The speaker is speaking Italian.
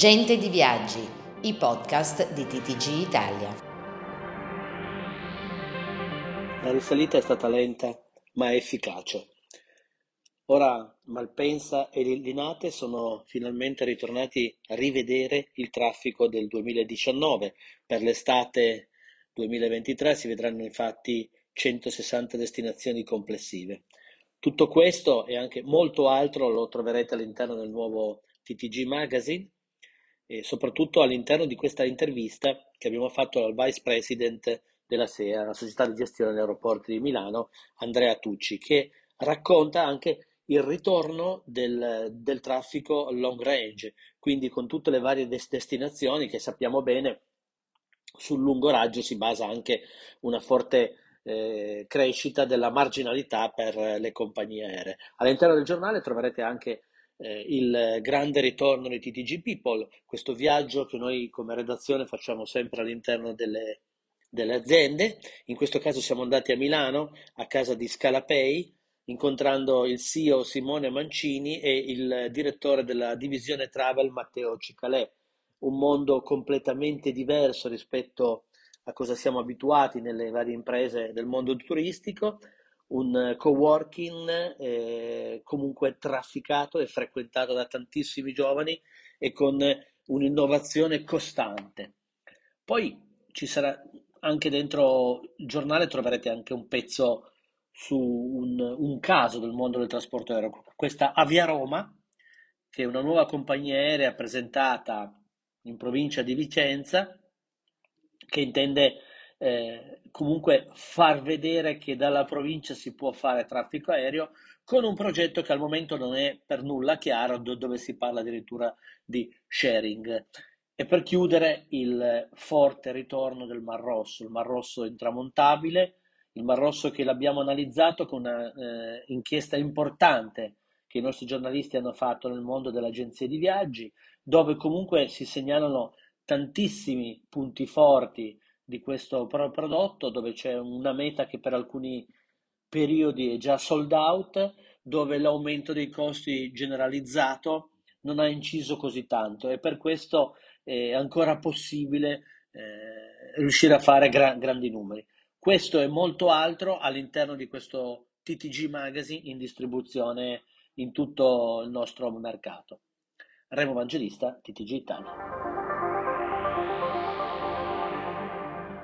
Gente di Viaggi, i podcast di TTG Italia. La risalita è stata lenta ma efficace. Ora Malpensa e Linate sono finalmente ritornati a rivedere il traffico del 2019. Per l'estate 2023 si vedranno infatti 160 destinazioni complessive. Tutto questo e anche molto altro lo troverete all'interno del nuovo TTG Magazine e soprattutto all'interno di questa intervista che abbiamo fatto al Vice President della SEA, la società di gestione degli aeroporti di Milano, Andrea Tucci, che racconta anche il ritorno del, del traffico long range, quindi con tutte le varie destinazioni che sappiamo bene sul lungo raggio si basa anche una forte eh, crescita della marginalità per le compagnie aeree. All'interno del giornale troverete anche eh, il grande ritorno di TTG People, questo viaggio che noi come redazione facciamo sempre all'interno delle, delle aziende. In questo caso siamo andati a Milano, a casa di Scalapay, incontrando il CEO Simone Mancini e il direttore della divisione travel Matteo Cicalè. Un mondo completamente diverso rispetto a cosa siamo abituati nelle varie imprese del mondo turistico, un coworking eh, comunque trafficato e frequentato da tantissimi giovani e con un'innovazione costante. Poi ci sarà anche dentro il giornale troverete anche un pezzo su un, un caso del mondo del trasporto aereo, questa Avia Roma, che è una nuova compagnia aerea presentata in provincia di Vicenza, che intende eh, comunque far vedere che dalla provincia si può fare traffico aereo con un progetto che al momento non è per nulla chiaro, dove si parla addirittura di sharing. E per chiudere il forte ritorno del Mar Rosso, il Mar Rosso intramontabile, il Mar Rosso che l'abbiamo analizzato con un'inchiesta eh, importante che i nostri giornalisti hanno fatto nel mondo delle agenzie di viaggi, dove comunque si segnalano tantissimi punti forti di questo prodotto, dove c'è una meta che per alcuni periodi è già sold out, dove l'aumento dei costi generalizzato non ha inciso così tanto e per questo è ancora possibile eh, riuscire a fare gra- grandi numeri. Questo e molto altro all'interno di questo TTG Magazine in distribuzione in tutto il nostro mercato. Remo Evangelista, TTG Italia.